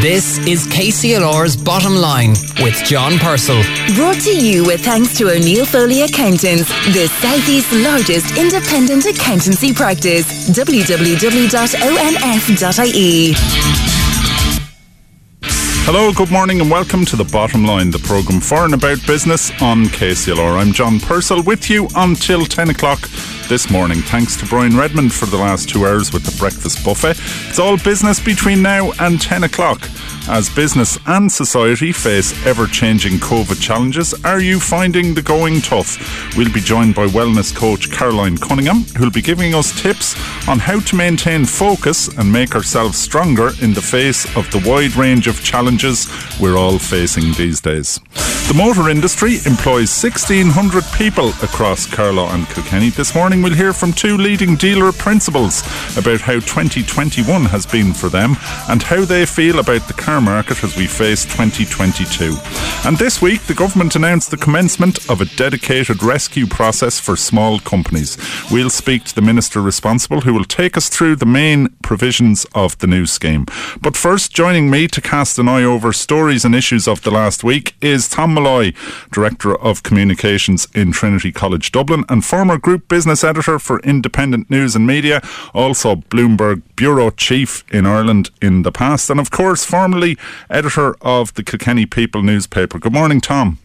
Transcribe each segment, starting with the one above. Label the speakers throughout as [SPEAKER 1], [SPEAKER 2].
[SPEAKER 1] This is KCLR's Bottom Line with John Purcell.
[SPEAKER 2] Brought to you with thanks to O'Neill Foley Accountants, the Southeast's largest independent accountancy practice. www.onf.ie.
[SPEAKER 3] Hello, good morning, and welcome to the Bottom Line, the programme for and about business on KCLR. I'm John Purcell with you until 10 o'clock this morning. Thanks to Brian Redmond for the last two hours with the breakfast buffet. It's all business between now and 10 o'clock. As business and society face ever changing COVID challenges, are you finding the going tough? We'll be joined by wellness coach Caroline Cunningham, who'll be giving us tips on how to maintain focus and make ourselves stronger in the face of the wide range of challenges we're all facing these days. The motor industry employs 1,600 people across Carlow and Kilkenny. This morning we'll hear from two leading dealer principals about how 2021 has been for them and how they feel about the car market as we face 2022. And this week, the government announced the commencement of a dedicated rescue process for small companies. We'll speak to the minister responsible who will take us through the main provisions of the new scheme. But first, joining me to cast an eye over stories and issues of the last week is Tom Molloy, Director of Communications in Trinity College Dublin and former Group Business Editor for Independent News and Media, also Bloomberg Bureau Chief in Ireland in the past, and of course, formerly editor of the Kilkenny People newspaper. Good morning, Tom.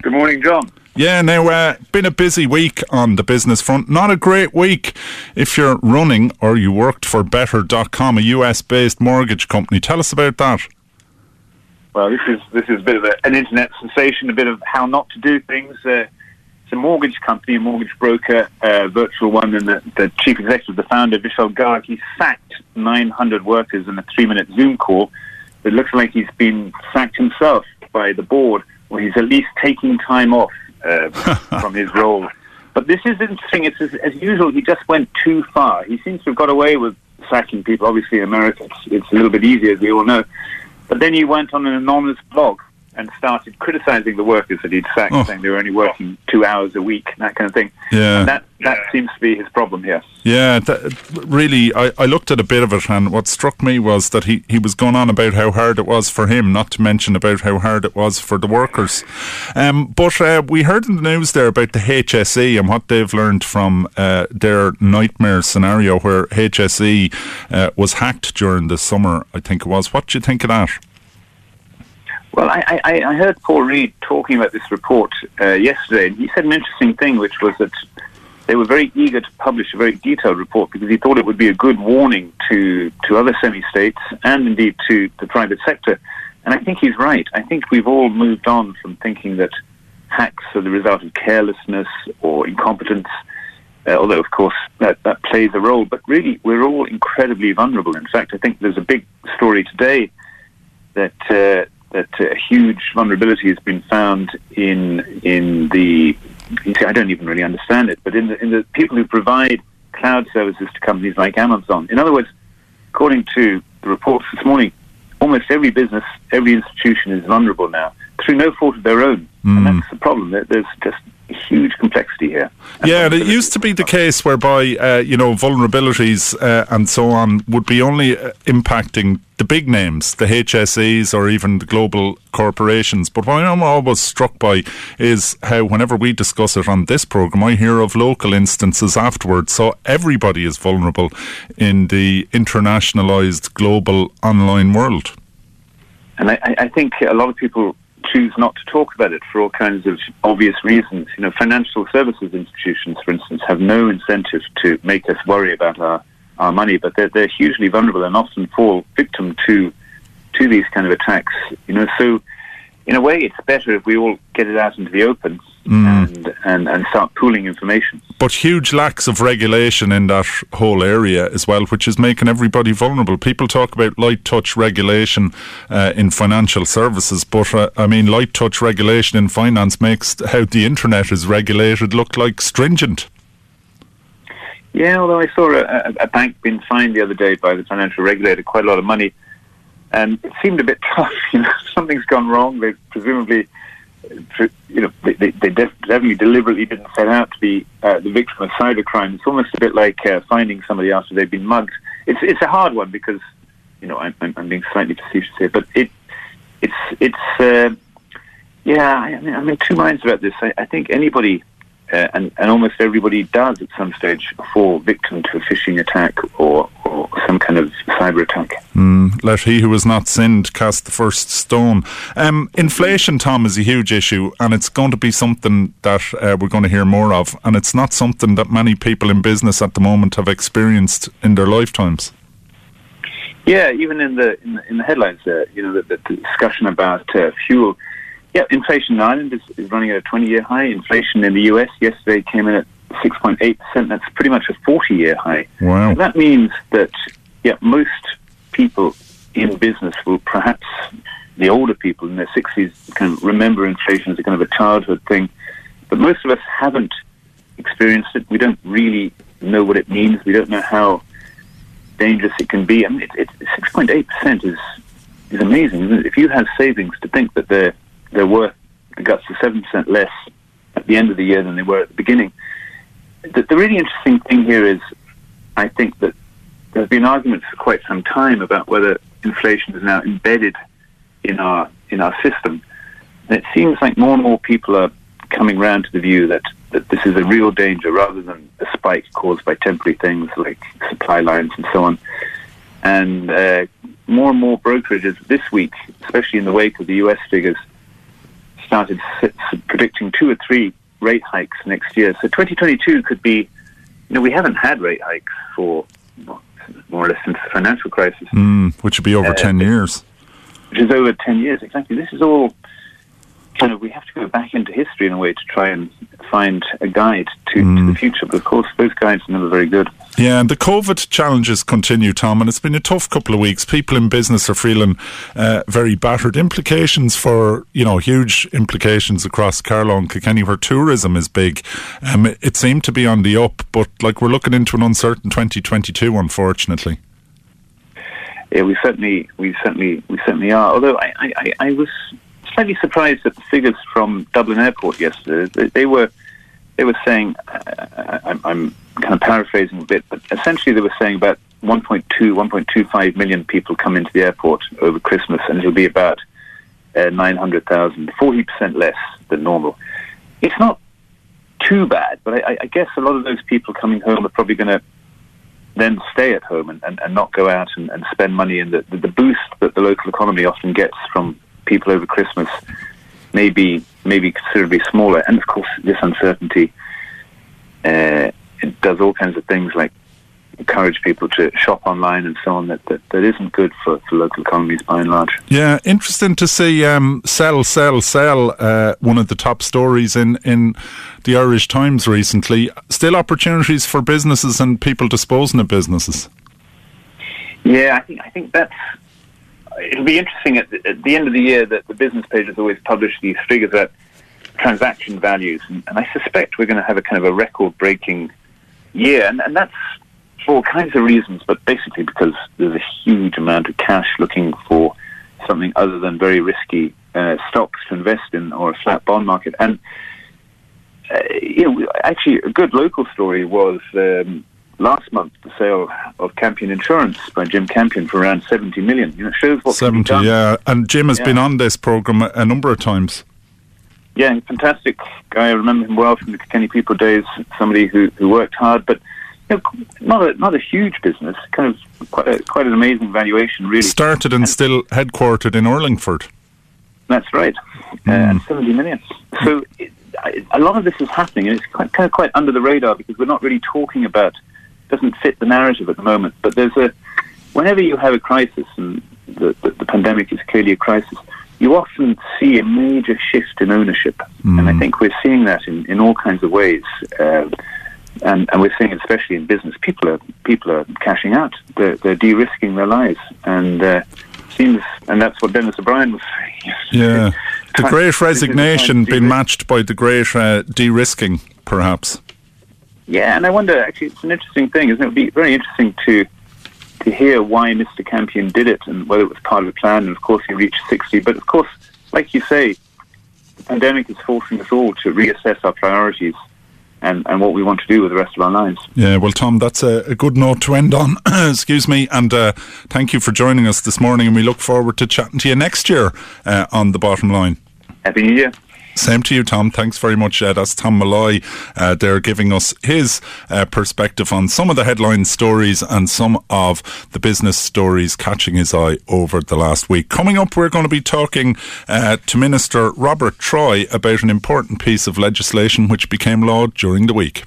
[SPEAKER 4] Good morning, John.
[SPEAKER 3] Yeah, now, uh, been a busy week on the business front. Not a great week if you're running or you worked for Better.com, a US based mortgage company. Tell us about that.
[SPEAKER 4] Well, this is this is a bit of a, an internet sensation, a bit of how not to do things. Uh, a mortgage company, a mortgage broker, uh, virtual one, and the, the, chief executive, the founder, Vishal Garg, he sacked 900 workers in a three-minute Zoom call. It looks like he's been sacked himself by the board, or he's at least taking time off uh, from his role. But this is interesting. It's as, as, usual. He just went too far. He seems to have got away with sacking people. Obviously, in America, it's, it's a little bit easier, as we all know. But then he went on an anonymous blog and started criticizing the workers that he'd sacked, oh. saying they were only working two hours a week, that kind of thing.
[SPEAKER 3] Yeah.
[SPEAKER 4] And that, that seems to be his problem here.
[SPEAKER 3] Yeah, that, really, I, I looked at a bit of it, and what struck me was that he, he was going on about how hard it was for him, not to mention about how hard it was for the workers. Um, but uh, we heard in the news there about the HSE and what they've learned from uh, their nightmare scenario where HSE uh, was hacked during the summer, I think it was. What do you think of that?
[SPEAKER 4] Well, I, I, I, heard Paul Reid talking about this report uh, yesterday, he said an interesting thing, which was that they were very eager to publish a very detailed report because he thought it would be a good warning to, to other semi-states and indeed to the private sector. And I think he's right. I think we've all moved on from thinking that hacks are the result of carelessness or incompetence, uh, although, of course, that, that plays a role. But really, we're all incredibly vulnerable. In fact, I think there's a big story today that uh, that a huge vulnerability has been found in in the. I don't even really understand it, but in the in the people who provide cloud services to companies like Amazon. In other words, according to the reports this morning, almost every business, every institution is vulnerable now through no fault of their own, mm. and that's the problem. There's just huge complexity here.
[SPEAKER 3] Yeah, and it used to be the case whereby uh, you know vulnerabilities uh, and so on would be only uh, impacting the big names, the HSEs or even the global corporations. But what I'm always struck by is how whenever we discuss it on this program, I hear of local instances afterwards. So everybody is vulnerable in the internationalized global online world.
[SPEAKER 4] And I, I think a lot of people choose not to talk about it for all kinds of obvious reasons. You know, financial services institutions, for instance, have no incentive to make us worry about our, our money, but they're, they're hugely vulnerable and often fall victim to to these kind of attacks. You know, so in a way, it's better if we all get it out into the open mm. and, and, and start pooling information.
[SPEAKER 3] But huge lacks of regulation in that whole area as well, which is making everybody vulnerable. People talk about light touch regulation uh, in financial services, but uh, I mean, light touch regulation in finance makes how the internet is regulated look like stringent.
[SPEAKER 4] Yeah, although I saw a, a bank being fined the other day by the financial regulator quite a lot of money and it seemed a bit tough. You know, something's gone wrong. They presumably, you know, they, they definitely deliberately didn't set out to be uh, the victim of cybercrime. It's almost a bit like uh, finding somebody after they've been mugged. It's it's a hard one because you know, I'm, I'm being slightly facetious here, but it, it's, it's, uh, yeah, I mean, I'm in two minds about this. I, I think anybody, uh, and, and almost everybody does at some stage fall victim to a phishing attack or, or some kind of cyber attack.
[SPEAKER 3] Mm, let he who has not sinned cast the first stone. Um, inflation, Tom, is a huge issue, and it's going to be something that uh, we're going to hear more of, and it's not something that many people in business at the moment have experienced in their lifetimes.
[SPEAKER 4] Yeah, even in the in the, in the headlines, uh, you know, the, the discussion about uh, fuel. Yeah, inflation in Ireland is, is running at a 20-year high. Inflation in the US yesterday came in at 6.8 percent. That's pretty much a 40-year high.
[SPEAKER 3] Wow.
[SPEAKER 4] So that means that yeah, most people in business will perhaps the older people in their 60s can remember inflation as a kind of a childhood thing, but most of us haven't experienced it. We don't really know what it means. We don't know how dangerous it can be. I mean, point eight percent is is amazing. If you have savings, to think that they're they're worth the guts of seven percent less at the end of the year than they were at the beginning. The, the really interesting thing here is, I think that there's been arguments for quite some time about whether inflation is now embedded in our in our system. And it seems like more and more people are coming round to the view that, that this is a real danger rather than a spike caused by temporary things like supply lines and so on. And uh, more and more brokerages this week, especially in the wake of the US figures, started predicting two or three rate hikes next year. So 2022 could be, you know, we haven't had rate hikes for more or less since the financial crisis.
[SPEAKER 3] Mm, which would be over uh, 10 years.
[SPEAKER 4] Which is over 10 years, exactly. This is all kind of we have to go back into history in a way to try and find a guide to, mm. to, the future. But of course, those guides are never very good.
[SPEAKER 3] Yeah, and the COVID challenges continue, Tom, and it's been a tough couple of weeks. People in business are feeling uh, very battered. Implications for, you know, huge implications across Carlow and Kilkenny where tourism is big. Um, it, it seemed to be on the up, but like we're looking into an uncertain 2022, unfortunately.
[SPEAKER 4] Yeah, we certainly, we certainly, we certainly are. Although I, I, I was slightly surprised at the figures from Dublin Airport yesterday. They were they were saying, uh, I'm, I'm kind of paraphrasing a bit, but essentially they were saying about 1.2, 1.25 million people come into the airport over Christmas, and it'll be about uh, 900,000, 40% less than normal. It's not too bad, but I, I guess a lot of those people coming home are probably going to then stay at home and, and, and not go out and, and spend money. And the, the, the boost that the local economy often gets from people over Christmas may be, may be considerably smaller. And of course, this uncertainty uh, it does all kinds of things like encourage people to shop online and so on that, that, that isn't good for, for local economies by and large.
[SPEAKER 3] Yeah, interesting to see um, sell, sell, sell, uh, one of the top stories in, in the Irish Times recently. Still opportunities for businesses and people disposing of businesses.
[SPEAKER 4] Yeah, I think I think that's it'll be interesting at the, at the, end of the year that the business pages always publish these figures about transaction values, and, and I suspect we're going to have a kind of a record-breaking year, and, and, that's for all kinds of reasons, but basically because there's a huge amount of cash looking for something other than very risky uh, stocks to invest in or a flat bond market, and uh, you know, actually, a good local story was. Um, last month the sale of Campion Insurance by Jim Campion for around 70 million. You know, shows what
[SPEAKER 3] 70, yeah. And Jim has yeah. been on this program a, a, number of times.
[SPEAKER 4] Yeah, fantastic guy. I remember him well from the Kenny People days. Somebody who, who worked hard, but you know, not a not a huge business. Kind of quite a, quite an amazing valuation, really.
[SPEAKER 3] Started and, and still headquartered in Urlingford.
[SPEAKER 4] That's right, mm. uh, and 70 million. So. It, a lot of this is happening, and it's quite, kind of quite under the radar because we're not really talking about doesn't fit the narrative at the moment. But there's a whenever you have a crisis, and the, the, the pandemic is clearly a crisis, you often see a major shift in ownership, mm. and I think we're seeing that in, in all kinds of ways. Uh, and, and we're seeing it especially in business. People are people are cashing out. They're, they're de-risking their lives, and uh, seems and that's what Denis O'Brien was saying.
[SPEAKER 3] Yeah, the great resignation being matched by the great uh, de-risking, perhaps.
[SPEAKER 4] Yeah, and I wonder. Actually, it's an interesting thing, isn't it? It would be very interesting to to hear why Mr. Campion did it and whether it was part of a plan. And of course, he reached sixty. But of course, like you say, the pandemic is forcing us all to reassess our priorities and, and what we want to do with the rest of our lives.
[SPEAKER 3] Yeah, well, Tom, that's a, a good note to end on. Excuse me, and uh, thank you for joining us this morning, and we look forward to chatting to you next year uh, on the bottom line.
[SPEAKER 4] Happy New Year.
[SPEAKER 3] Same to you, Tom. Thanks very much. Uh, that's Tom Molloy. Uh, they're giving us his uh, perspective on some of the headline stories and some of the business stories catching his eye over the last week. Coming up, we're going to be talking uh, to Minister Robert Troy about an important piece of legislation which became law during the week.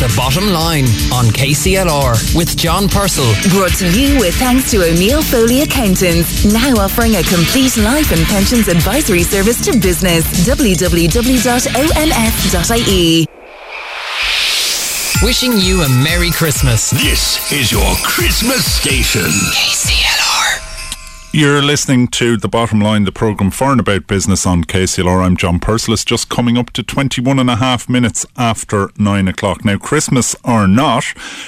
[SPEAKER 1] The Bottom Line on KCLR with John Purcell.
[SPEAKER 2] Brought to you with thanks to O'Neill Foley Accountants, now offering a complete life and pensions advisory service to business. www.onf.ie.
[SPEAKER 1] Wishing you a Merry Christmas.
[SPEAKER 5] This is your Christmas station.
[SPEAKER 1] KCLR.
[SPEAKER 3] You're listening to The Bottom Line, the programme for and about business on KCLR. I'm John Purcell. It's just coming up to 21 and a half minutes after 9 o'clock. Now, Christmas or not,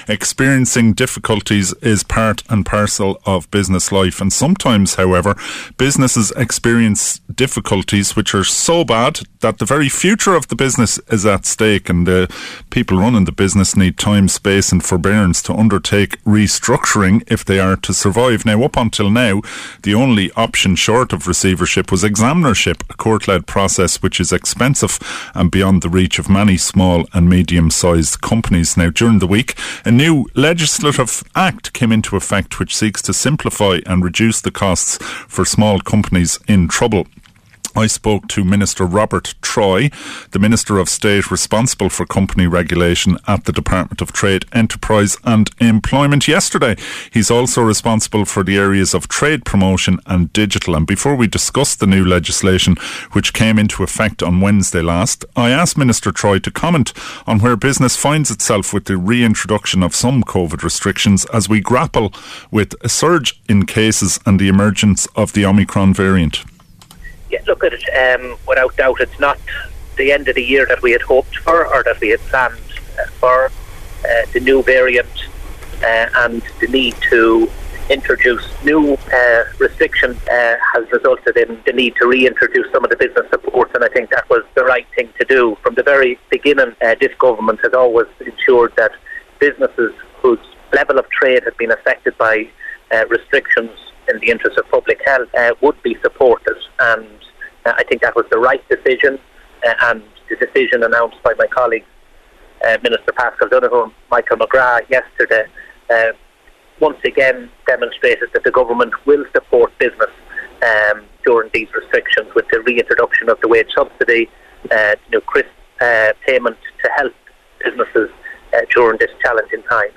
[SPEAKER 3] experiencing difficulties is part and parcel of business life. And sometimes, however, businesses experience difficulties which are so bad that the very future of the business is at stake. And the people running the business need time, space, and forbearance to undertake restructuring if they are to survive. Now, up until now, the only option short of receivership was examinership, a court led process which is expensive and beyond the reach of many small and medium sized companies. Now, during the week, a new legislative act came into effect which seeks to simplify and reduce the costs for small companies in trouble. I spoke to Minister Robert Troy, the Minister of State responsible for company regulation at the Department of Trade, Enterprise and Employment yesterday. He's also responsible for the areas of trade promotion and digital. And before we discuss the new legislation, which came into effect on Wednesday last, I asked Minister Troy to comment on where business finds itself with the reintroduction of some COVID restrictions as we grapple with a surge in cases and the emergence of the Omicron variant.
[SPEAKER 6] Yeah, look at it. Um, without doubt, it's not the end of the year that we had hoped for or that we had planned uh, for. Uh, the new variant uh, and the need to introduce new uh, restrictions uh, has resulted in the need to reintroduce some of the business supports, and I think that was the right thing to do. From the very beginning, uh, this government has always ensured that businesses whose level of trade has been affected by restrictions in the interest of public health would be supported, and uh, I think that was the right decision, uh, and the decision announced by my colleagues, uh, Minister Paschal Donohoe and Michael McGrath yesterday, uh, once again demonstrated that the government will support business um, during these restrictions with the reintroduction of the wage subsidy, uh, you know, crisp uh, payment to help businesses during this challenging time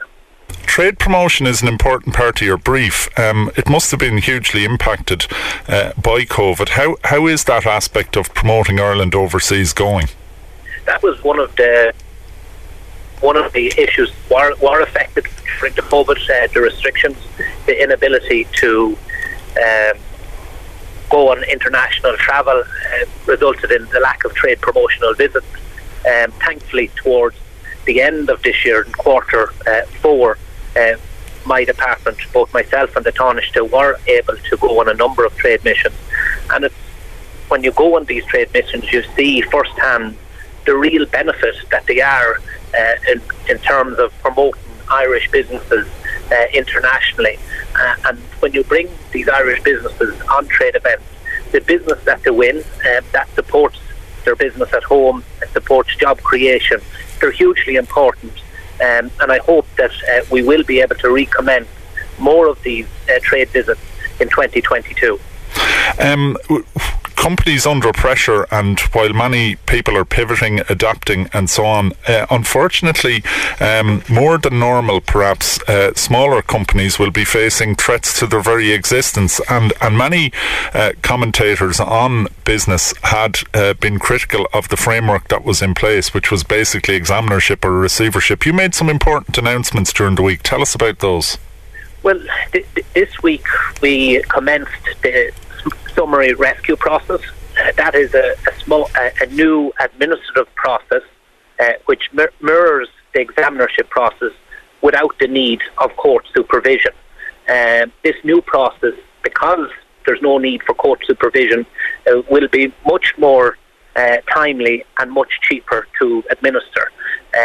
[SPEAKER 3] trade promotion is an important part of your brief. Um, it must have been hugely impacted uh, by COVID. How how is that aspect of promoting Ireland overseas going?
[SPEAKER 6] That was one of the one of the issues were, were affected during the COVID, uh, the restrictions, the inability to um, go on international travel uh, resulted in the lack of trade promotional visits. Um, thankfully, towards the end of this year, in quarter uh, four, uh, my department, both myself and the Taoiseach, were able to go on a number of trade missions. And when you go on these trade missions, you see firsthand the real benefit that they are uh, in, in terms of promoting Irish businesses uh, internationally. Uh, and when you bring these Irish businesses on trade events, the business that they win, uh, that supports their business at home, it supports job creation, they're hugely important um, and I hope that uh, we will be able to recommence more of these uh, trade visits in 2022.
[SPEAKER 3] Um, companies under pressure, and while many people are pivoting, adapting, and so on, uh, unfortunately, um, more than normal, perhaps, uh, smaller companies will be facing threats to their very existence. And, and many uh, commentators on business had uh, been critical of the framework that was in place, which was basically examinership or receivership. You made some important announcements during the week. Tell us about those.
[SPEAKER 6] Well, th- th- this week we commenced the summary rescue process. Uh, that is a, a small, a, a, new administrative process uh, which mir- mirrors the examinership process without the need of court supervision. Uh, this new process, because there's no need for court supervision, uh, will be much more uh, timely, and much cheaper to administer.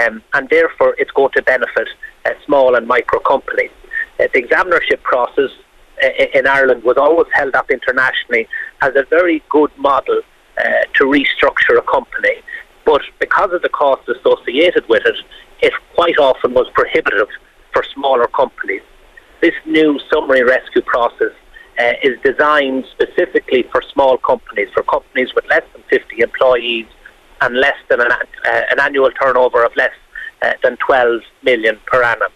[SPEAKER 6] Um, and therefore, it's going to benefit small and micro companies. Uh, the examinership process in Ireland was always held up internationally as a very good model uh, to restructure a company. But because of the costs associated with it, it quite often was prohibitive for smaller companies. This new summary rescue process uh, is designed specifically for small companies, for companies with less than 50 employees and less than an, uh, an annual turnover of less uh, than 12 million per annum.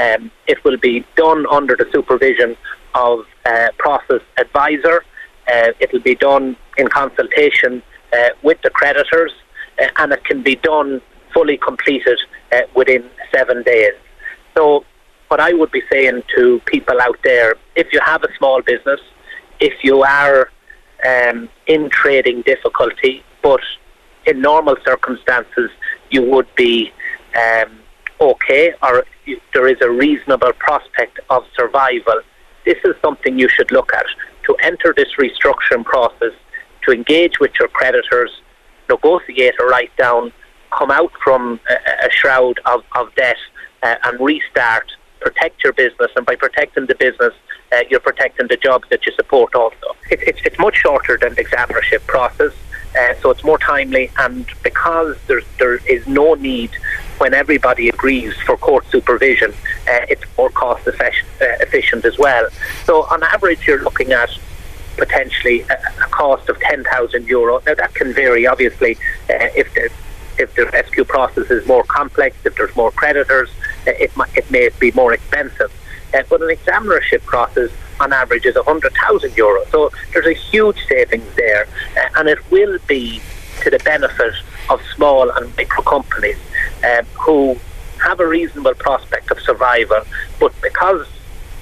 [SPEAKER 6] Um, it will be done under the supervision of uh, process advisor. Uh, it will be done in consultation uh, with the creditors, uh, and it can be done fully completed uh, within seven days. So, what I would be saying to people out there, if you have a small business, if you are um, in trading difficulty, but in normal circumstances you would be um, okay, or there is a reasonable prospect of survival, this is something you should look at to enter this restructuring process, to engage with your creditors, negotiate a write down, come out from a, a shroud of, of debt uh, and restart, protect your business, and by protecting the business, uh, you're protecting the jobs that you support also. It, it's, it's much shorter than the examinership process. Uh, so it's more timely, and because there's, there is no need when everybody agrees for court supervision, uh, it's more cost efficient, uh, as well. So on average, you're looking at potentially a, cost of 10,000 euro. Now that can vary, obviously, uh, if the if the rescue process is more complex, if there's more creditors, uh, it, it may be more expensive. Uh, but an examinership process on average is 100,000 euros. So there's a huge savings there, uh, and it will be to the benefit of small and micro companies um, who have a reasonable prospect of survival, but because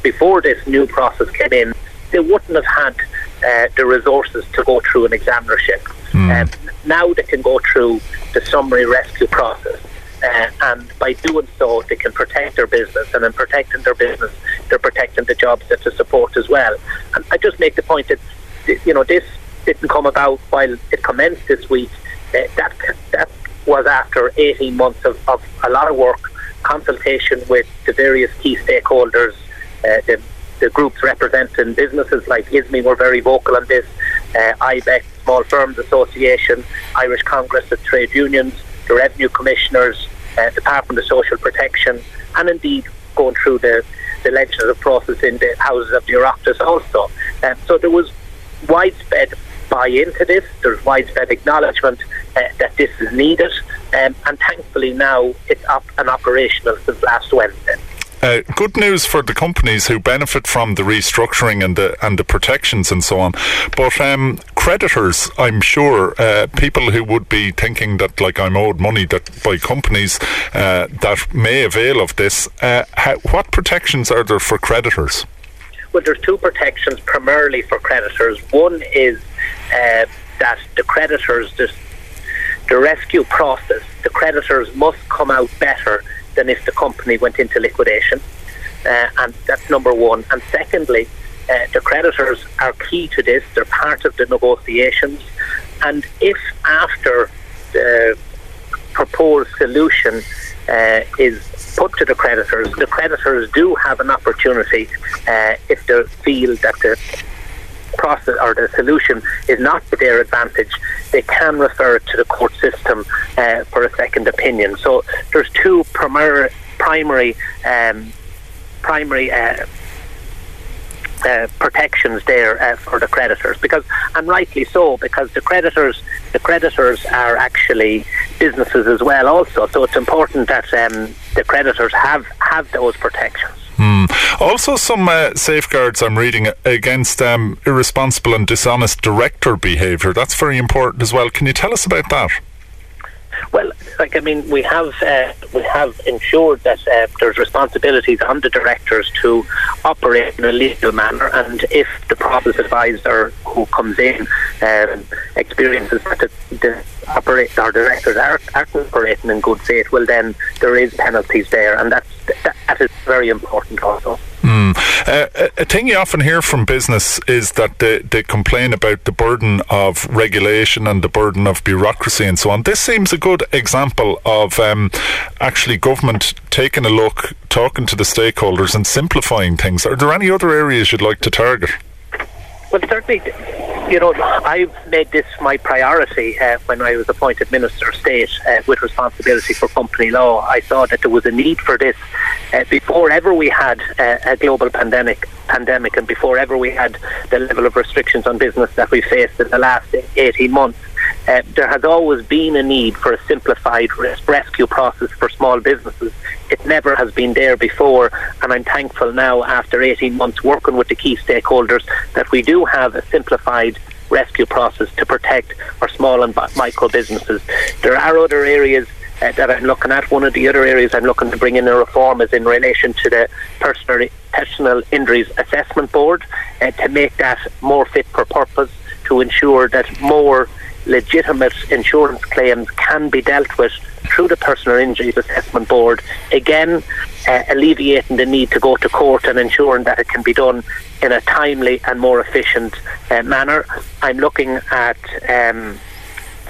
[SPEAKER 6] before this new process came in, they wouldn't have had uh, the resources to go through an examinership. Mm. Um, now they can go through the summary rescue process. Uh, and by doing so, they can protect their business, and in protecting their business, they're protecting the jobs that they support as well. And I just make the point that you know this didn't come about while it commenced this week. Uh, that that was after 18 months of, of a lot of work, consultation with the various key stakeholders, uh, the, the groups representing businesses like ISME were very vocal on this, uh, IBEC, Small Firms Association, Irish Congress of Trade Unions, the Revenue Commissioners, uh, Department of Social Protection, and indeed going through the, the legislative process in the houses of the Oireachtas also. Um, so there was widespread buy into this. There's widespread acknowledgement uh, that this is needed, um, and thankfully now it's up and operational since last Wednesday.
[SPEAKER 3] Uh, good news for the companies who benefit from the restructuring and the and the protections and so on. But um, creditors, I'm sure, uh, people who would be thinking that like I'm owed money that by companies uh, that may avail of this. Uh, how, what protections are there for creditors?
[SPEAKER 6] Well, there's two protections primarily for creditors. One is uh, that the creditors, the, the rescue process, the creditors must come out better than if the company went into liquidation. Uh, and that's number one. And secondly, uh, the creditors are key to this. They're part of the negotiations. And if after the proposed solution uh, is put to the creditors, the creditors do have an opportunity uh, if they feel that the process or the solution is not to their advantage, they can refer to the court system uh, for a second opinion. So there's two primary primary um, primary uh, uh, protections there uh, for the creditors because and rightly so because the creditors the creditors are actually businesses as well also so it's important that um, the creditors have have those protections.
[SPEAKER 3] Also, some uh, safeguards I'm reading against um, irresponsible and dishonest director behaviour. That's very important as well. Can you tell us about that?
[SPEAKER 6] Well, like I mean, we have uh, we have ensured that uh, there's responsibilities on the directors to operate in a legal manner, and if the process advisor who comes in um, experiences that the, the operate our directors are, are operating in good faith, well then there is penalties there, and that's that, that is very important also.
[SPEAKER 3] Mm. Uh, a thing you often hear from business is that they, they complain about the burden of regulation and the burden of bureaucracy and so on. This seems a good example of um, actually government taking a look, talking to the stakeholders, and simplifying things. Are there any other areas you'd like to target?
[SPEAKER 6] Well, certainly, you know, I've made this my priority uh, when I was appointed Minister of State uh, with responsibility for company law. I saw that there was a need for this uh, before ever we had a global pandemic, pandemic, and before ever we had the level of restrictions on business that we faced in the last 18 months. Uh, there has always been a need for a simplified risk rescue process for small businesses. It never has been there before, and I'm thankful now, after 18 months working with the key stakeholders, that we do have a simplified rescue process to protect our small and micro businesses. There are other areas uh, that I'm looking at. One of the other areas I'm looking to bring in a reform is in relation to the personal, personal injuries assessment board uh, to make that more fit for purpose to ensure that more legitimate insurance claims can be dealt with through the Personal Injuries Assessment Board, again uh, alleviating the need to go to court and ensuring that it can be done in a timely and more efficient uh, manner. I'm looking at um,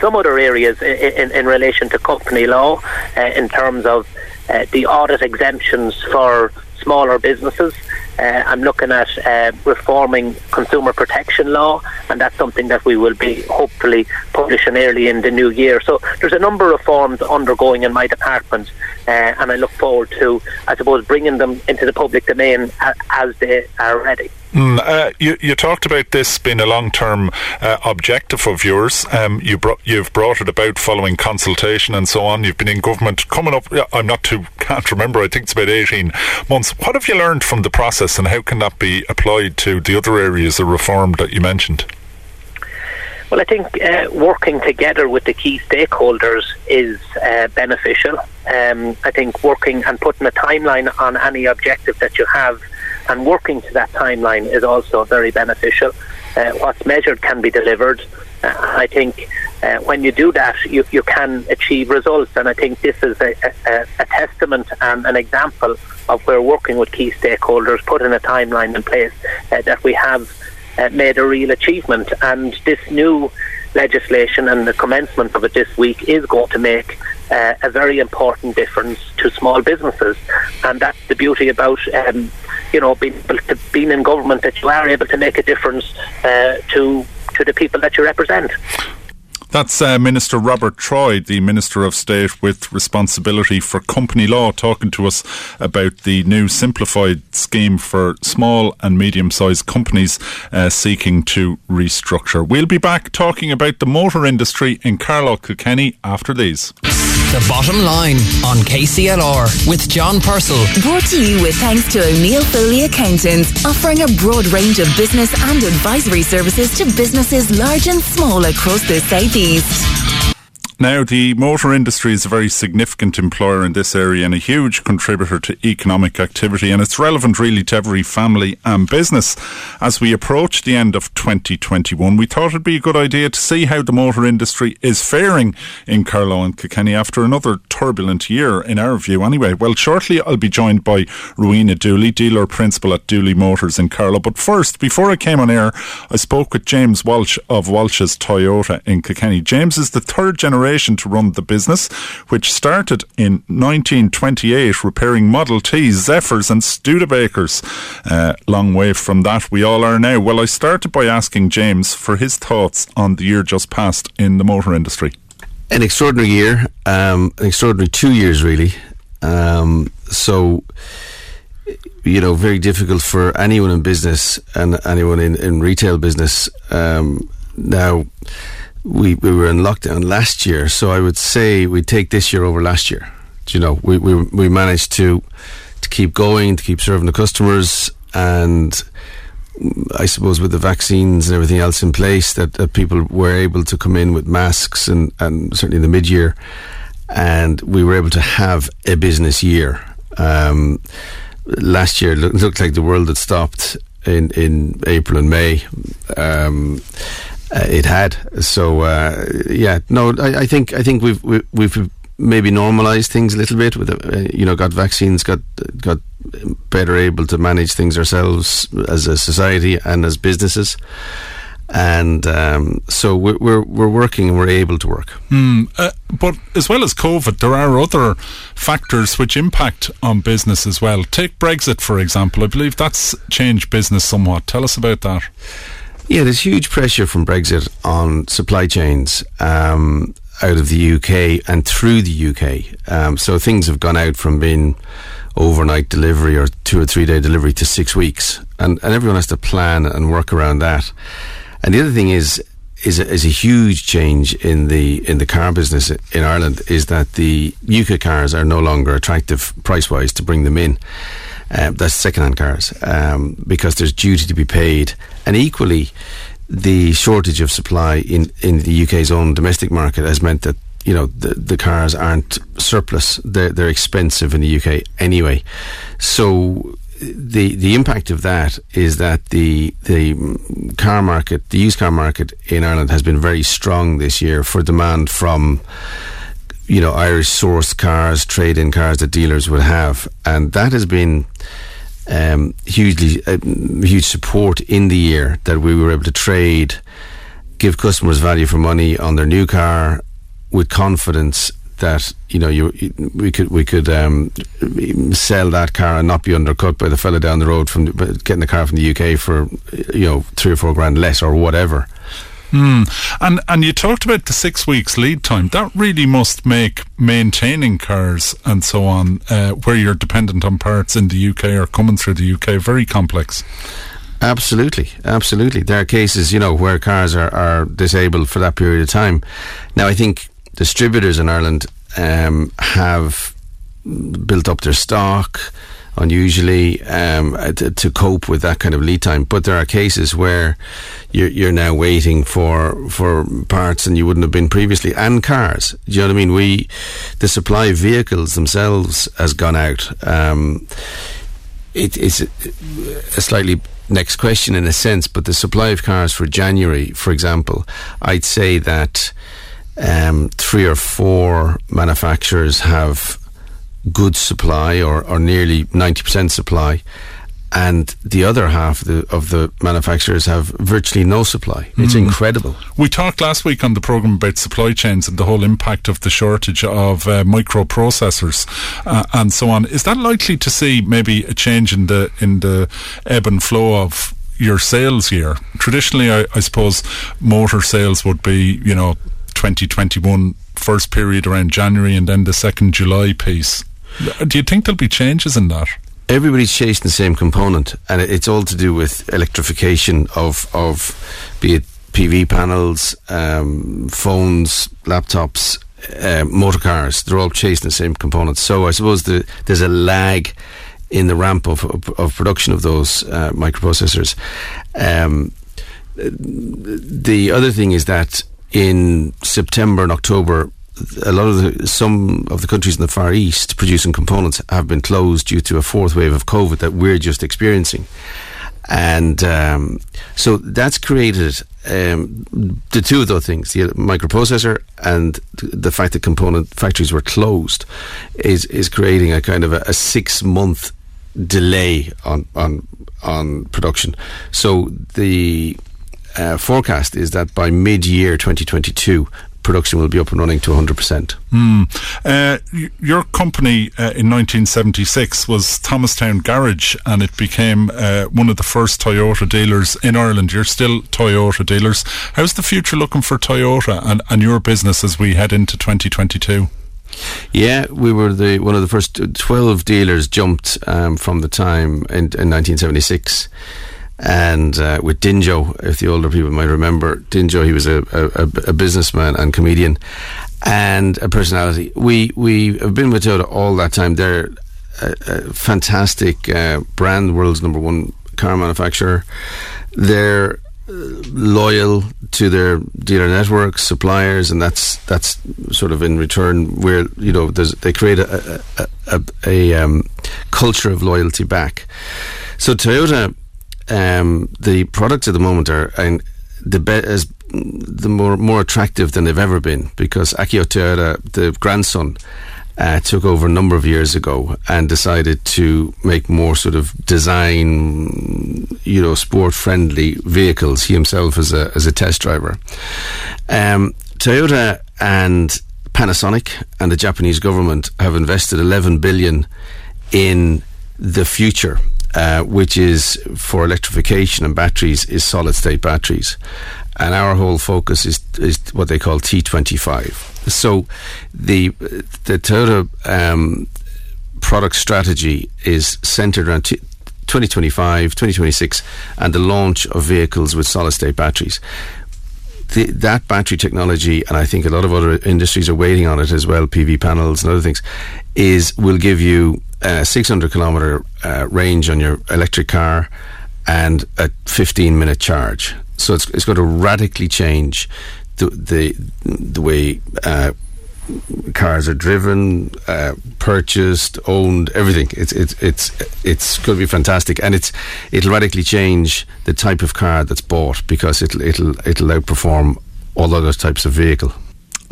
[SPEAKER 6] some other areas in, in, in, relation to company law uh, in terms of uh, the audit exemptions for smaller businesses. Uh, I'm looking at uh, reforming consumer protection law, and that's something that we will be hopefully publishing early in the new year. So there's a number of reforms undergoing in my department, uh, and I look forward to, I suppose, bringing them into the public domain as they are ready.
[SPEAKER 3] Mm, uh, you, you, talked about this being a long-term uh, objective of yours. Um, you brought, you've brought it about following consultation and so on. You've been in government coming up. I'm not too can't remember. I think it's about 18 months. What have you learned from the process, and how can that be applied to the other areas of reform that you mentioned?
[SPEAKER 6] Well, I think uh, working together with the key stakeholders is uh, beneficial. Um, I think working and putting a timeline on any objective that you have and working to that timeline is also very beneficial. Uh, what's measured can be delivered. Uh, I think uh, when you do that, you, you can achieve results, and I think this is a, a, a testament and an example of where working with key stakeholders, putting a timeline in place, uh, that we have uh, made a real achievement. And this new legislation and the commencement of it this week is going to make uh, a very important difference to small businesses, and that's the beauty about um, you know being to being in government that you are able to make a difference uh, to to the people that you represent.
[SPEAKER 3] That's uh, Minister Robert Troy, the Minister of State with responsibility for company law, talking to us about the new simplified scheme for small and medium sized companies uh, seeking to restructure. We'll be back talking about the motor industry in Carlow Kilkenny after these.
[SPEAKER 1] The bottom line on KCLR with John Purcell.
[SPEAKER 2] Brought to you with thanks to O'Neill Foley Accountants, offering a broad range of business and advisory services to businesses large and small across the southeast.
[SPEAKER 3] Now, the motor industry is a very significant employer in this area and a huge contributor to economic activity, and it's relevant really to every family and business. As we approach the end of 2021, we thought it'd be a good idea to see how the motor industry is faring in Carlow and Kilkenny after another turbulent year, in our view anyway. Well, shortly I'll be joined by Rowena Dooley, dealer principal at Dooley Motors in Carlow. But first, before I came on air, I spoke with James Walsh of Walsh's Toyota in Kilkenny. James is the third generation to run the business, which started in 1928 repairing Model Ts, Zephyrs, and Studebakers. Uh, long way from that we all are now. Well, I started by asking James for his thoughts on the year just past in the motor industry.
[SPEAKER 7] An extraordinary year, um, an extraordinary two years, really. Um, so, you know, very difficult for anyone in business and anyone in, in retail business. Um, now, we, we were in lockdown last year, so I would say we take this year over last year. You know, we, we, we managed to to keep going, to keep serving the customers, and I suppose with the vaccines and everything else in place, that, that people were able to come in with masks and, and certainly in the mid year, and we were able to have a business year. Um, last year looked, looked like the world had stopped in, in April and May. Um, uh, it had. So uh, yeah, no, I, I, think I think we've we, have we maybe normalised things a little bit. With uh, you know, got vaccines, got got better able to manage things ourselves as a society and as businesses. And um, so we're, we're we're working and we're able to work.
[SPEAKER 3] Mm, but as well as COVID, there are other factors which impact on business as well. Take Brexit, for example. I believe that's changed business somewhat. Tell us about that.
[SPEAKER 7] Yeah, there's huge pressure from Brexit on supply chains um, out of the UK and through the UK. Um, so things have gone out from being overnight delivery or two or three day delivery to six weeks, and, and everyone has to plan and work around that. And the other thing is is a, is a huge change in the in the car business in Ireland is that the UK cars are no longer attractive price wise to bring them in. Um, that's second-hand cars um, because there's duty to be paid, and equally, the shortage of supply in in the UK's own domestic market has meant that you know the the cars aren't surplus; they're they're expensive in the UK anyway. So the the impact of that is that the the car market, the used car market in Ireland has been very strong this year for demand from you know Irish sourced cars, trade in cars that dealers would have, and that has been um, hugely uh, huge support in the year that we were able to trade, give customers value for money on their new car with confidence that you know you we could we could um, sell that car and not be undercut by the fella down the road from getting the car from the UK for you know three or four grand less or whatever.
[SPEAKER 3] Mm. And and you talked about the six weeks lead time. That really must make maintaining cars and so on, uh, where you're dependent on parts in the UK or coming through the UK, very complex.
[SPEAKER 7] Absolutely, absolutely. There are cases, you know, where cars are, are disabled for that period of time. Now, I think distributors in Ireland um, have built up their stock unusually um, to, to, cope with that kind of lead time. But there are cases where you're, you're, now waiting for for parts and you wouldn't have been previously, and cars. Do you know what I mean? We the supply of vehicles themselves has gone out. Um, it, it's a slightly next question in a sense, but the supply of cars for January, for example, I'd say that um, three or four manufacturers have good supply or, or nearly 90% supply and the other half of the, of the, manufacturers have virtually no supply. It's mm. incredible.
[SPEAKER 3] We talked last week on the program about supply chains and the whole impact of the shortage of uh, microprocessors uh, and so on. Is that likely to see maybe a change in the in the ebb and flow of your sales year? Traditionally, I, I suppose motor sales would be you know 2021 first period around January and then the second July piece. Do you think there'll be changes in that?
[SPEAKER 7] Everybody's chasing the same component, and it's all to do with electrification of of be it PV panels, um, phones, laptops, uh, motor cars. They're all chasing the same components. So I suppose the, there's a lag in the ramp of, of, of production of those uh, microprocessors. Um, the other thing is that in September and October, a lot of the, some of the countries in the Far East producing components have been closed due to a fourth wave of COVID that we're just experiencing. And um, so that's created um, the two of those things, the microprocessor and the fact that component factories were closed, is is creating a kind of a, a six month delay on on on production. So the uh, forecast is that by mid year 2022, production will be up and running to 100%.
[SPEAKER 3] Mm. Uh, your company uh, in 1976 was Thomastown Garage and it became uh, one of the first Toyota dealers in Ireland. You're still Toyota dealers. How's the future looking for Toyota and, and your business as we head into 2022?
[SPEAKER 7] Yeah, we were the one of the first 12 dealers jumped um, from the time in, in 1976 and uh, with Dinjo, if the older people might remember, Dinjo, he was a, a, a, businessman and comedian and a personality. We we have been with Toyota all that time. They're a, a fantastic uh, brand, world's number one car manufacturer. They're uh, loyal to their dealer network, suppliers, and that's that's sort of in return where you know they create a a, a, a um, culture of loyalty back. So Toyota um, the products at the moment are and the as the more more attractive than they've ever been because Akio Toyoda, the grandson, uh, took over a number of years ago and decided to make more sort of design, you know, sport friendly vehicles. He himself as a as a test driver. Um, Toyota and Panasonic and the Japanese government have invested 11 billion in the future. Uh, which is for electrification and batteries is solid state batteries, and our whole focus is is what they call T25. So the the Toyota um, product strategy is centered around t- 2025, 2026, and the launch of vehicles with solid state batteries. The, that battery technology, and I think a lot of other industries are waiting on it as well, PV panels and other things, is will give you a 600 kilometer uh, range on your electric car and a 15 minute charge. So it's, it's going to radically change the the, the way uh, cars are driven, uh, purchased, owned, everything. It's it's it's it's going to be fantastic, and it's it'll radically change the type of car that's bought because it'll it'll it'll outperform all other types of vehicle.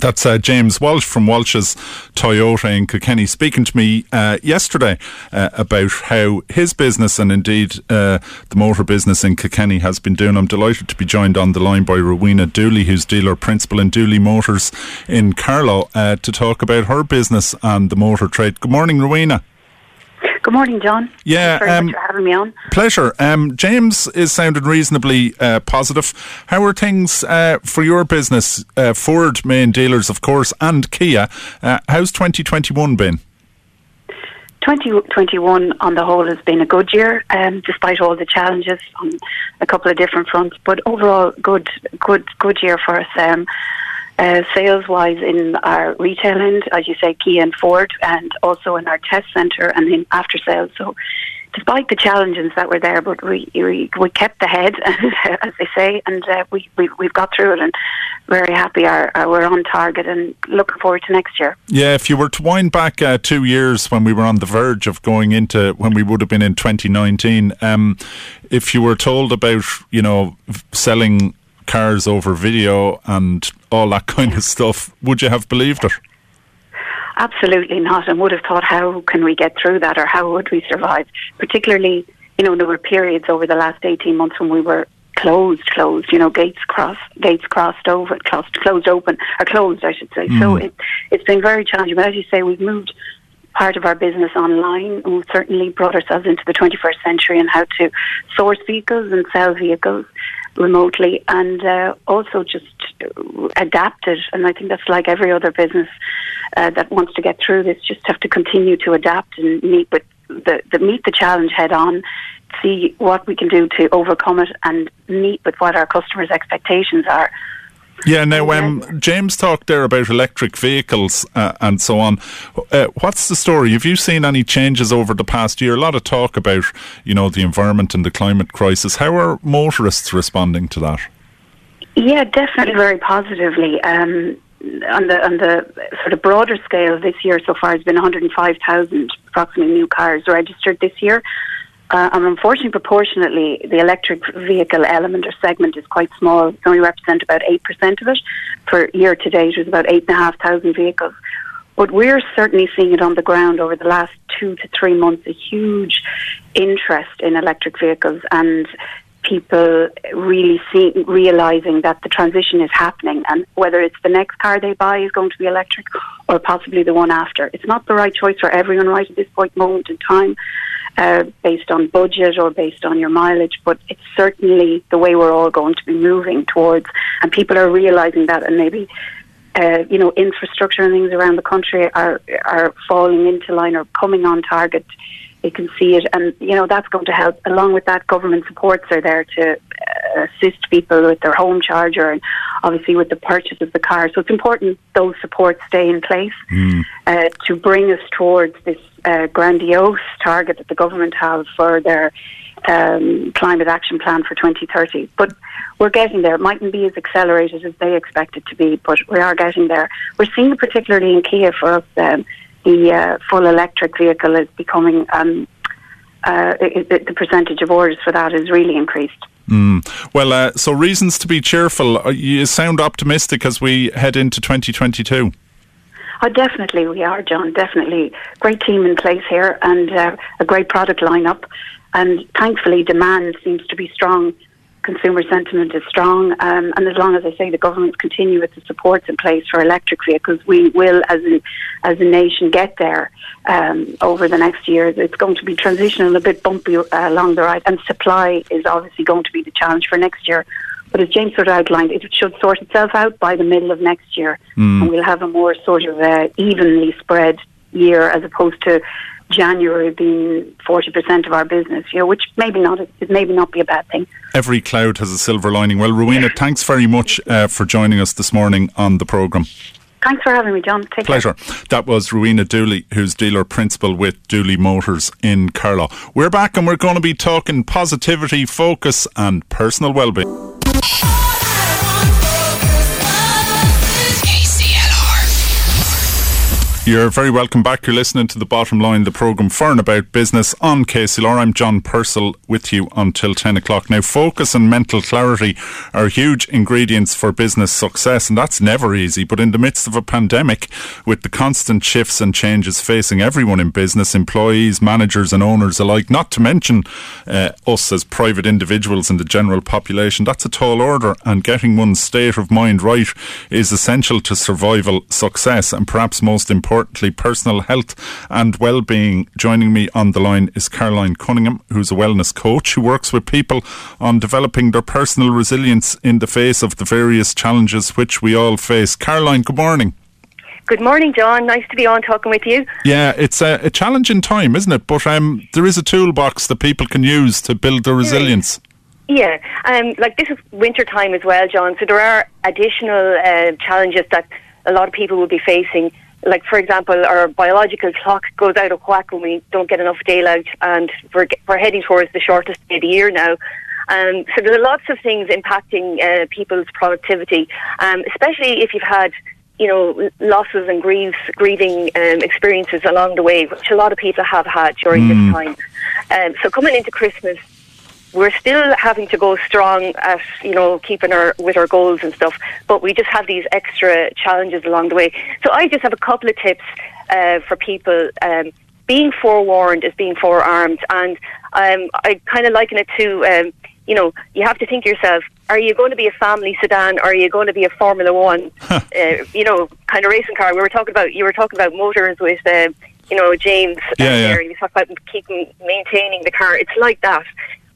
[SPEAKER 3] That's uh, James Walsh from Walsh's Toyota in Kilkenny speaking to me uh, yesterday uh, about how his business and indeed uh, the motor business in Kilkenny has been doing. I'm delighted to be joined on the line by Rowena Dooley, who's dealer principal in Dooley Motors in Carlow, uh, to talk about her business and the motor trade. Good morning, Rowena.
[SPEAKER 8] Good morning, John.
[SPEAKER 3] Yeah,
[SPEAKER 8] Thanks um, for having me on.
[SPEAKER 3] Pleasure. Um, James is sounding reasonably uh, positive. How are things uh, for your business? Uh, Ford main dealers, of course, and Kia. Uh, how's 2021 been?
[SPEAKER 8] 2021 on the whole has been a good year, um, despite all the challenges on a couple of different fronts. But overall, good, good, good year for us. Um, uh, sales wise in our retail end, as you say, Kia and Ford, and also in our test centre and in after sales. So, despite the challenges that were there, but we we, we kept the head, as they say, and uh, we, we we've got through it and very happy. Our, our, we're on target and looking forward to next year.
[SPEAKER 3] Yeah, if you were to wind back uh, two years when we were on the verge of going into when we would have been in 2019, um, if you were told about you know selling cars over video and all that kind of stuff, would you have believed it?
[SPEAKER 8] Absolutely not, and would have thought, how can we get through that, or how would we survive? Particularly, you know, there were periods over the last eighteen months when we were closed, closed. You know, gates crossed, gates crossed over, closed, closed open, or closed, I should say. Mm. So it, it's been very challenging. But as you say, we've moved part of our business online, and certainly brought ourselves into the 21st century and how to source vehicles and sell vehicles remotely and uh, also just adapted. And I think that's like every other business uh, that wants to get through this, just have to continue to adapt and meet with the, the meet the challenge head on, see what we can do to overcome it, and meet with what our customers' expectations are.
[SPEAKER 3] Yeah, now um, James talked there about electric vehicles uh, and so on. Uh, what's the story? Have you seen any changes over the past year? A lot of talk about, you know, the environment and the climate crisis. How are motorists responding to that?
[SPEAKER 8] Yeah, definitely very positively. Um, on the on the sort of broader scale, this year so far has been 105,000 approximately new cars registered this year. Uh, and unfortunately, proportionately, the electric vehicle element or segment is quite small. It only represent about 8% of it. For year to date, it was about 8,500 vehicles. But we're certainly seeing it on the ground over the last two to three months, a huge interest in electric vehicles and people really seeing, realizing that the transition is happening and whether it's the next car they buy is going to be electric or possibly the one after. It's not the right choice for everyone right at this point moment in time uh, based on budget or based on your mileage, but it's certainly the way we're all going to be moving towards, and people are realizing that, and maybe. Uh, you know, infrastructure and things around the country are are falling into line or coming on target they can see it, and you know that's going to help. Along with that, government supports are there to uh, assist people with their home charger and obviously with the purchase of the car. So it's important those supports stay in place mm. uh, to bring us towards this uh, grandiose target that the government have for their um, climate action plan for 2030. But we're getting there. It mightn't be as accelerated as they expect it to be, but we are getting there. We're seeing it particularly in Kia for us. Um, the uh, full electric vehicle is becoming um, uh, it, the percentage of orders for that is really increased.
[SPEAKER 3] Mm. Well, uh, so reasons to be cheerful. Uh, you sound optimistic as we head into 2022.
[SPEAKER 8] Oh, definitely we are, John. Definitely, great team in place here and uh, a great product lineup. And thankfully, demand seems to be strong. Consumer sentiment is strong, um, and as long as I say the government continue with the supports in place for electric vehicles, we will, as a, as a nation, get there um, over the next years. It's going to be transitional, a bit bumpy uh, along the ride, and supply is obviously going to be the challenge for next year. But as James sort of outlined, it should sort itself out by the middle of next year,
[SPEAKER 3] Mm.
[SPEAKER 8] and we'll have a more sort of uh, evenly spread year as opposed to January being forty percent of our business. You know, which maybe not it maybe not be a bad thing.
[SPEAKER 3] Every cloud has a silver lining. Well, Rowena, thanks very much uh, for joining us this morning on the programme.
[SPEAKER 8] Thanks for having me, John. Take
[SPEAKER 3] Pleasure.
[SPEAKER 8] care.
[SPEAKER 3] That was Rowena Dooley, who's dealer principal with Dooley Motors in Carlow. We're back and we're going to be talking positivity, focus, and personal well-being. You're very welcome back. You're listening to the bottom line, the programme for and about business on KCLR. I'm John Purcell with you until 10 o'clock. Now, focus and mental clarity are huge ingredients for business success, and that's never easy. But in the midst of a pandemic, with the constant shifts and changes facing everyone in business, employees, managers, and owners alike, not to mention uh, us as private individuals and the general population, that's a tall order, and getting one's state of mind right is essential to survival success, and perhaps most importantly, personal health and well-being. Joining me on the line is Caroline Cunningham, who's a wellness coach who works with people on developing their personal resilience in the face of the various challenges which we all face. Caroline, good morning.
[SPEAKER 9] Good morning, John. Nice to be on talking with you.
[SPEAKER 3] Yeah, it's a, a challenging time, isn't it? But um, there is a toolbox that people can use to build their resilience.
[SPEAKER 9] Yeah, um, like this is winter time as well, John. So there are additional uh, challenges that a lot of people will be facing. Like, for example, our biological clock goes out of whack when we don't get enough daylight, and we're, we're heading towards the shortest day of the year now. Um, so there are lots of things impacting uh, people's productivity, um, especially if you've had, you know, losses and grieves, grieving um, experiences along the way, which a lot of people have had during
[SPEAKER 3] Mm.
[SPEAKER 9] this time. Um, so coming into Christmas, we're still having to go strong at you know keeping our with our goals and stuff, but we just have these extra challenges along the way. So I just have a couple of tips uh, for people. Um, being forewarned is being forearmed, and um, I kind of liken it to. Um, you know, you have to think yourself: Are you going to be a family sedan, or are you going to be a Formula One? uh, you know, kind of racing car. We were talking about. You were talking about motors with, uh, you know, James. uh,
[SPEAKER 3] Yeah, yeah.
[SPEAKER 9] You talk about keeping maintaining the car. It's like that.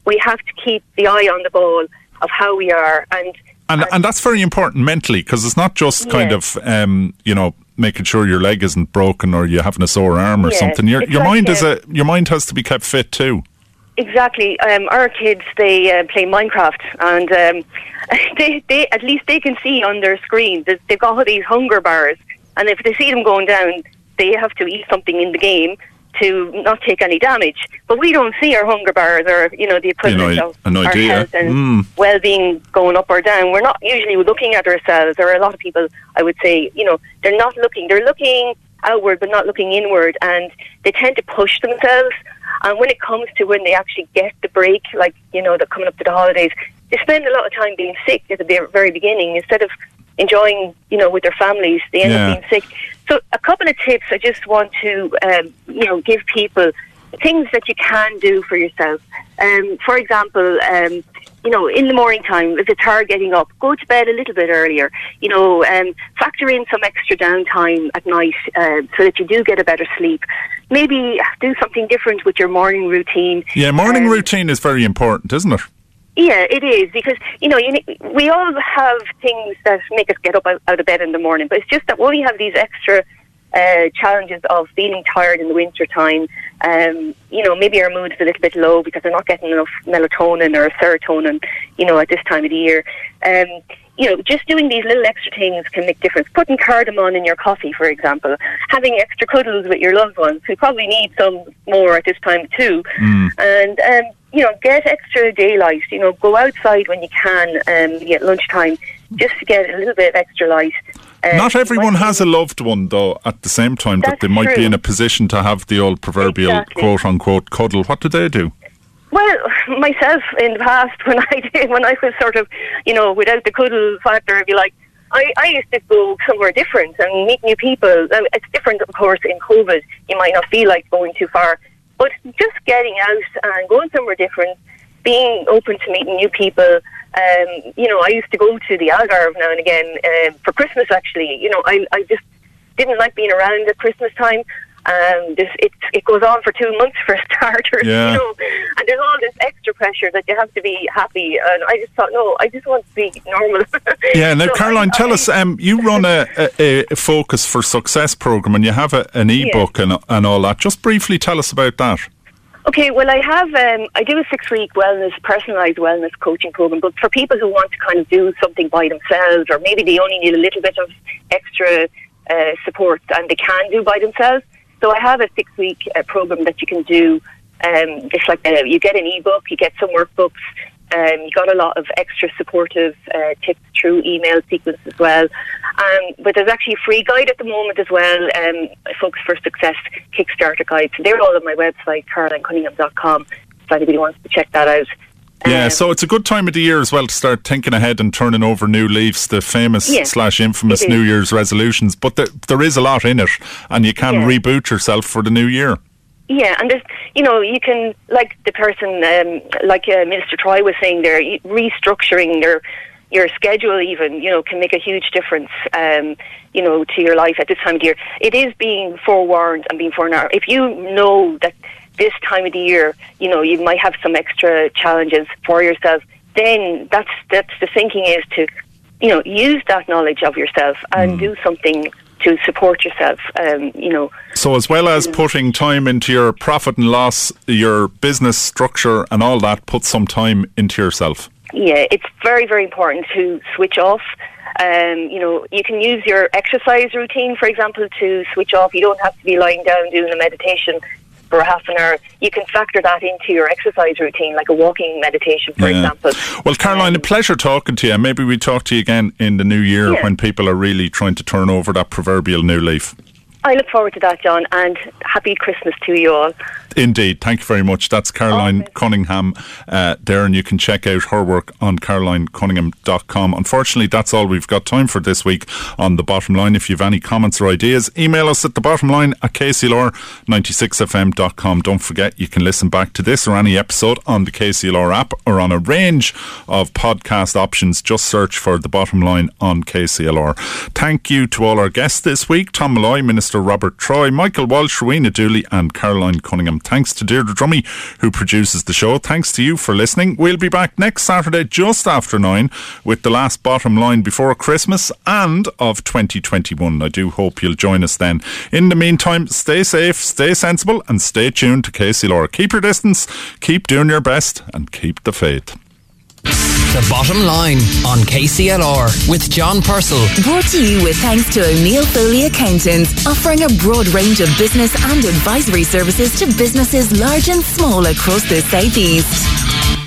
[SPEAKER 9] We have to keep the eye on the ball of how we are, and
[SPEAKER 3] And, and that's very important mentally because it's not just kind
[SPEAKER 9] Yeah.
[SPEAKER 3] of, um, you know, making sure your leg isn't broken or you're having a sore arm or
[SPEAKER 9] Yeah,
[SPEAKER 3] something. Your, your
[SPEAKER 9] like,
[SPEAKER 3] mind is a your mind has to be kept fit too.
[SPEAKER 9] Exactly. Um, our kids they uh, play Minecraft, and um, they they at least they can see on their screen that they've got all these hunger bars, and if they see them going down, they have to eat something in the game to not take any damage. But we don't see our hunger bars or you know the equivalent of
[SPEAKER 3] an
[SPEAKER 9] our
[SPEAKER 3] idea.
[SPEAKER 9] health and
[SPEAKER 3] Mm.
[SPEAKER 9] well-being going up or down. We're not usually looking at ourselves, or a lot of people, I would say, you know, they're not looking. They're looking outward, but not looking inward, and they tend to push themselves. And when it comes to when they actually get the break, like you know, they're coming up to the holidays, they spend a lot of time being sick at the very beginning instead of enjoying, you know, with their families. They end
[SPEAKER 3] Yeah.
[SPEAKER 9] up being sick. So, a couple of tips I just want to, um, you know, give people things that you can do for yourself. Um, for example, um, you know, in the morning time, if it's hard getting up, go to bed a little bit earlier. You know, um, factor in some extra downtime at night uh, so that you do get a better sleep. Maybe do something different with your morning routine.
[SPEAKER 3] Yeah, morning
[SPEAKER 9] Um,
[SPEAKER 3] routine is very important, isn't it?
[SPEAKER 9] Yeah, it is because you know you, we all have things that make us get up out, out of bed in the morning, but it's just that when we have these extra uh, challenges of feeling tired in the winter time, um, you know, maybe our mood's a little bit low because we're not getting enough melatonin or serotonin, you know, at this time of the year. Um, you know, just doing these little extra things can make difference. Putting cardamom in your coffee, for example, having extra cuddles with your loved ones who probably need some more at this time too, and um, you know, get extra daylight. You know, go outside when you can um, at lunchtime just to get a little bit of extra light. Uh,
[SPEAKER 3] Not everyone has a loved one, though, at the same time that they might be in a position to have the old proverbial
[SPEAKER 9] Exactly.
[SPEAKER 3] quote unquote cuddle. What do they do?
[SPEAKER 9] Well, myself in the past, when I did, when I was sort of, you know, without the cuddle factor, if you like, I, I used to go somewhere different and meet new people. Now, It's different, of course, in COVID. You might not feel like going too far, but just getting out and going somewhere different, being open to meeting new people. Um, you know, I used to go to the Algarve now and again uh, for Christmas. Actually, you know, I I just didn't like being around at Christmas time. Um, this, it it goes on for two months for starters,
[SPEAKER 3] Yeah.
[SPEAKER 9] you know, and there's all this extra pressure that you have to be happy. And I just thought, no, I just want to be normal.
[SPEAKER 3] Yeah, now
[SPEAKER 9] So
[SPEAKER 3] Caroline,
[SPEAKER 9] I-
[SPEAKER 3] tell
[SPEAKER 9] I-
[SPEAKER 3] us. Um, you run a, a, a Focus for Success program, and you have a, an e-book and and all that. Just briefly, tell us about that.
[SPEAKER 9] Okay, well, I have um, I do a six week wellness personalised wellness coaching program, but for people who want to kind of do something by themselves, or maybe they only need a little bit of extra uh, support and they can do by themselves. So I have a six week uh, program that you can do. Um, like uh, you get an ebook, you get some workbooks. Um, you got a lot of extra supportive uh, tips through email sequence as well. Um, but there's actually a free guide at the moment as well, um, Focus for Success Kickstarter guide. So they're all on my website, carolinecunningham.com, if anybody wants to check that out.
[SPEAKER 3] Yeah,
[SPEAKER 9] Um,
[SPEAKER 3] so it's a good time of the year as well to start thinking ahead and turning over new leaves, the famous slash infamous. New Year's resolutions. But there, there is a lot in it, and you can
[SPEAKER 9] Yeah.
[SPEAKER 3] reboot yourself for the new year.
[SPEAKER 9] Yeah, and there's, you know, you can, like the person, um, like uh, Minister Troy was saying there, restructuring their your schedule even, you know, can make a huge difference, um, you know, to your life at this time of the year. It is being forewarned and being forewarned. If you know that this time of the year, you know, you might have some extra challenges for yourself, then that's that's the thinking is to, you know, use that knowledge of yourself and do something to support yourself. Um, you know,
[SPEAKER 3] So, as well as putting time into your profit and loss, your business structure, and all that, put some time into yourself.
[SPEAKER 9] Yeah, it's very, very important to switch off. Um, you know, you can use your exercise routine, for example, to switch off. You don't have to be lying down doing a meditation for half an hour. You can factor that into your exercise routine, like a walking meditation, for
[SPEAKER 3] Yeah.
[SPEAKER 9] example.
[SPEAKER 3] Well, Caroline, a um, pleasure talking to you. Maybe we talk to you again in the new year
[SPEAKER 9] Yeah.
[SPEAKER 3] when people are really trying to turn over that proverbial new leaf.
[SPEAKER 9] I look forward to that, John, and happy Christmas to you all.
[SPEAKER 3] Indeed. Thank you very much. That's Caroline Cunningham uh, there, and you can check out her work on carolinecunningham.com. Unfortunately, that's all we've got time for this week on The Bottom Line. If you have any comments or ideas, email us at the bottom line at kclr96fm.com. Don't forget, you can listen back to this or any episode on the KCLR app or on a range of podcast options. Just search for The Bottom Line on KCLR. Thank you to all our guests this week Tom Molloy, Minister Robert Troy, Michael Walsh, Rowena Dooley, and Caroline Cunningham. Thanks to Deirdre Dromey, who produces the show. Thanks to you for listening. We'll be back next Saturday just after nine with the last bottom line before Christmas and of 2021. I do hope you'll join us then. In the meantime, stay safe, stay sensible, and stay tuned to KCLR. Keep your distance, keep doing your best, and keep the faith.
[SPEAKER 1] The bottom line on KCLR with John Purcell.
[SPEAKER 2] Brought to you with thanks to O'Neill Foley Accountants, offering a broad range of business and advisory services to businesses large and small across the Southeast.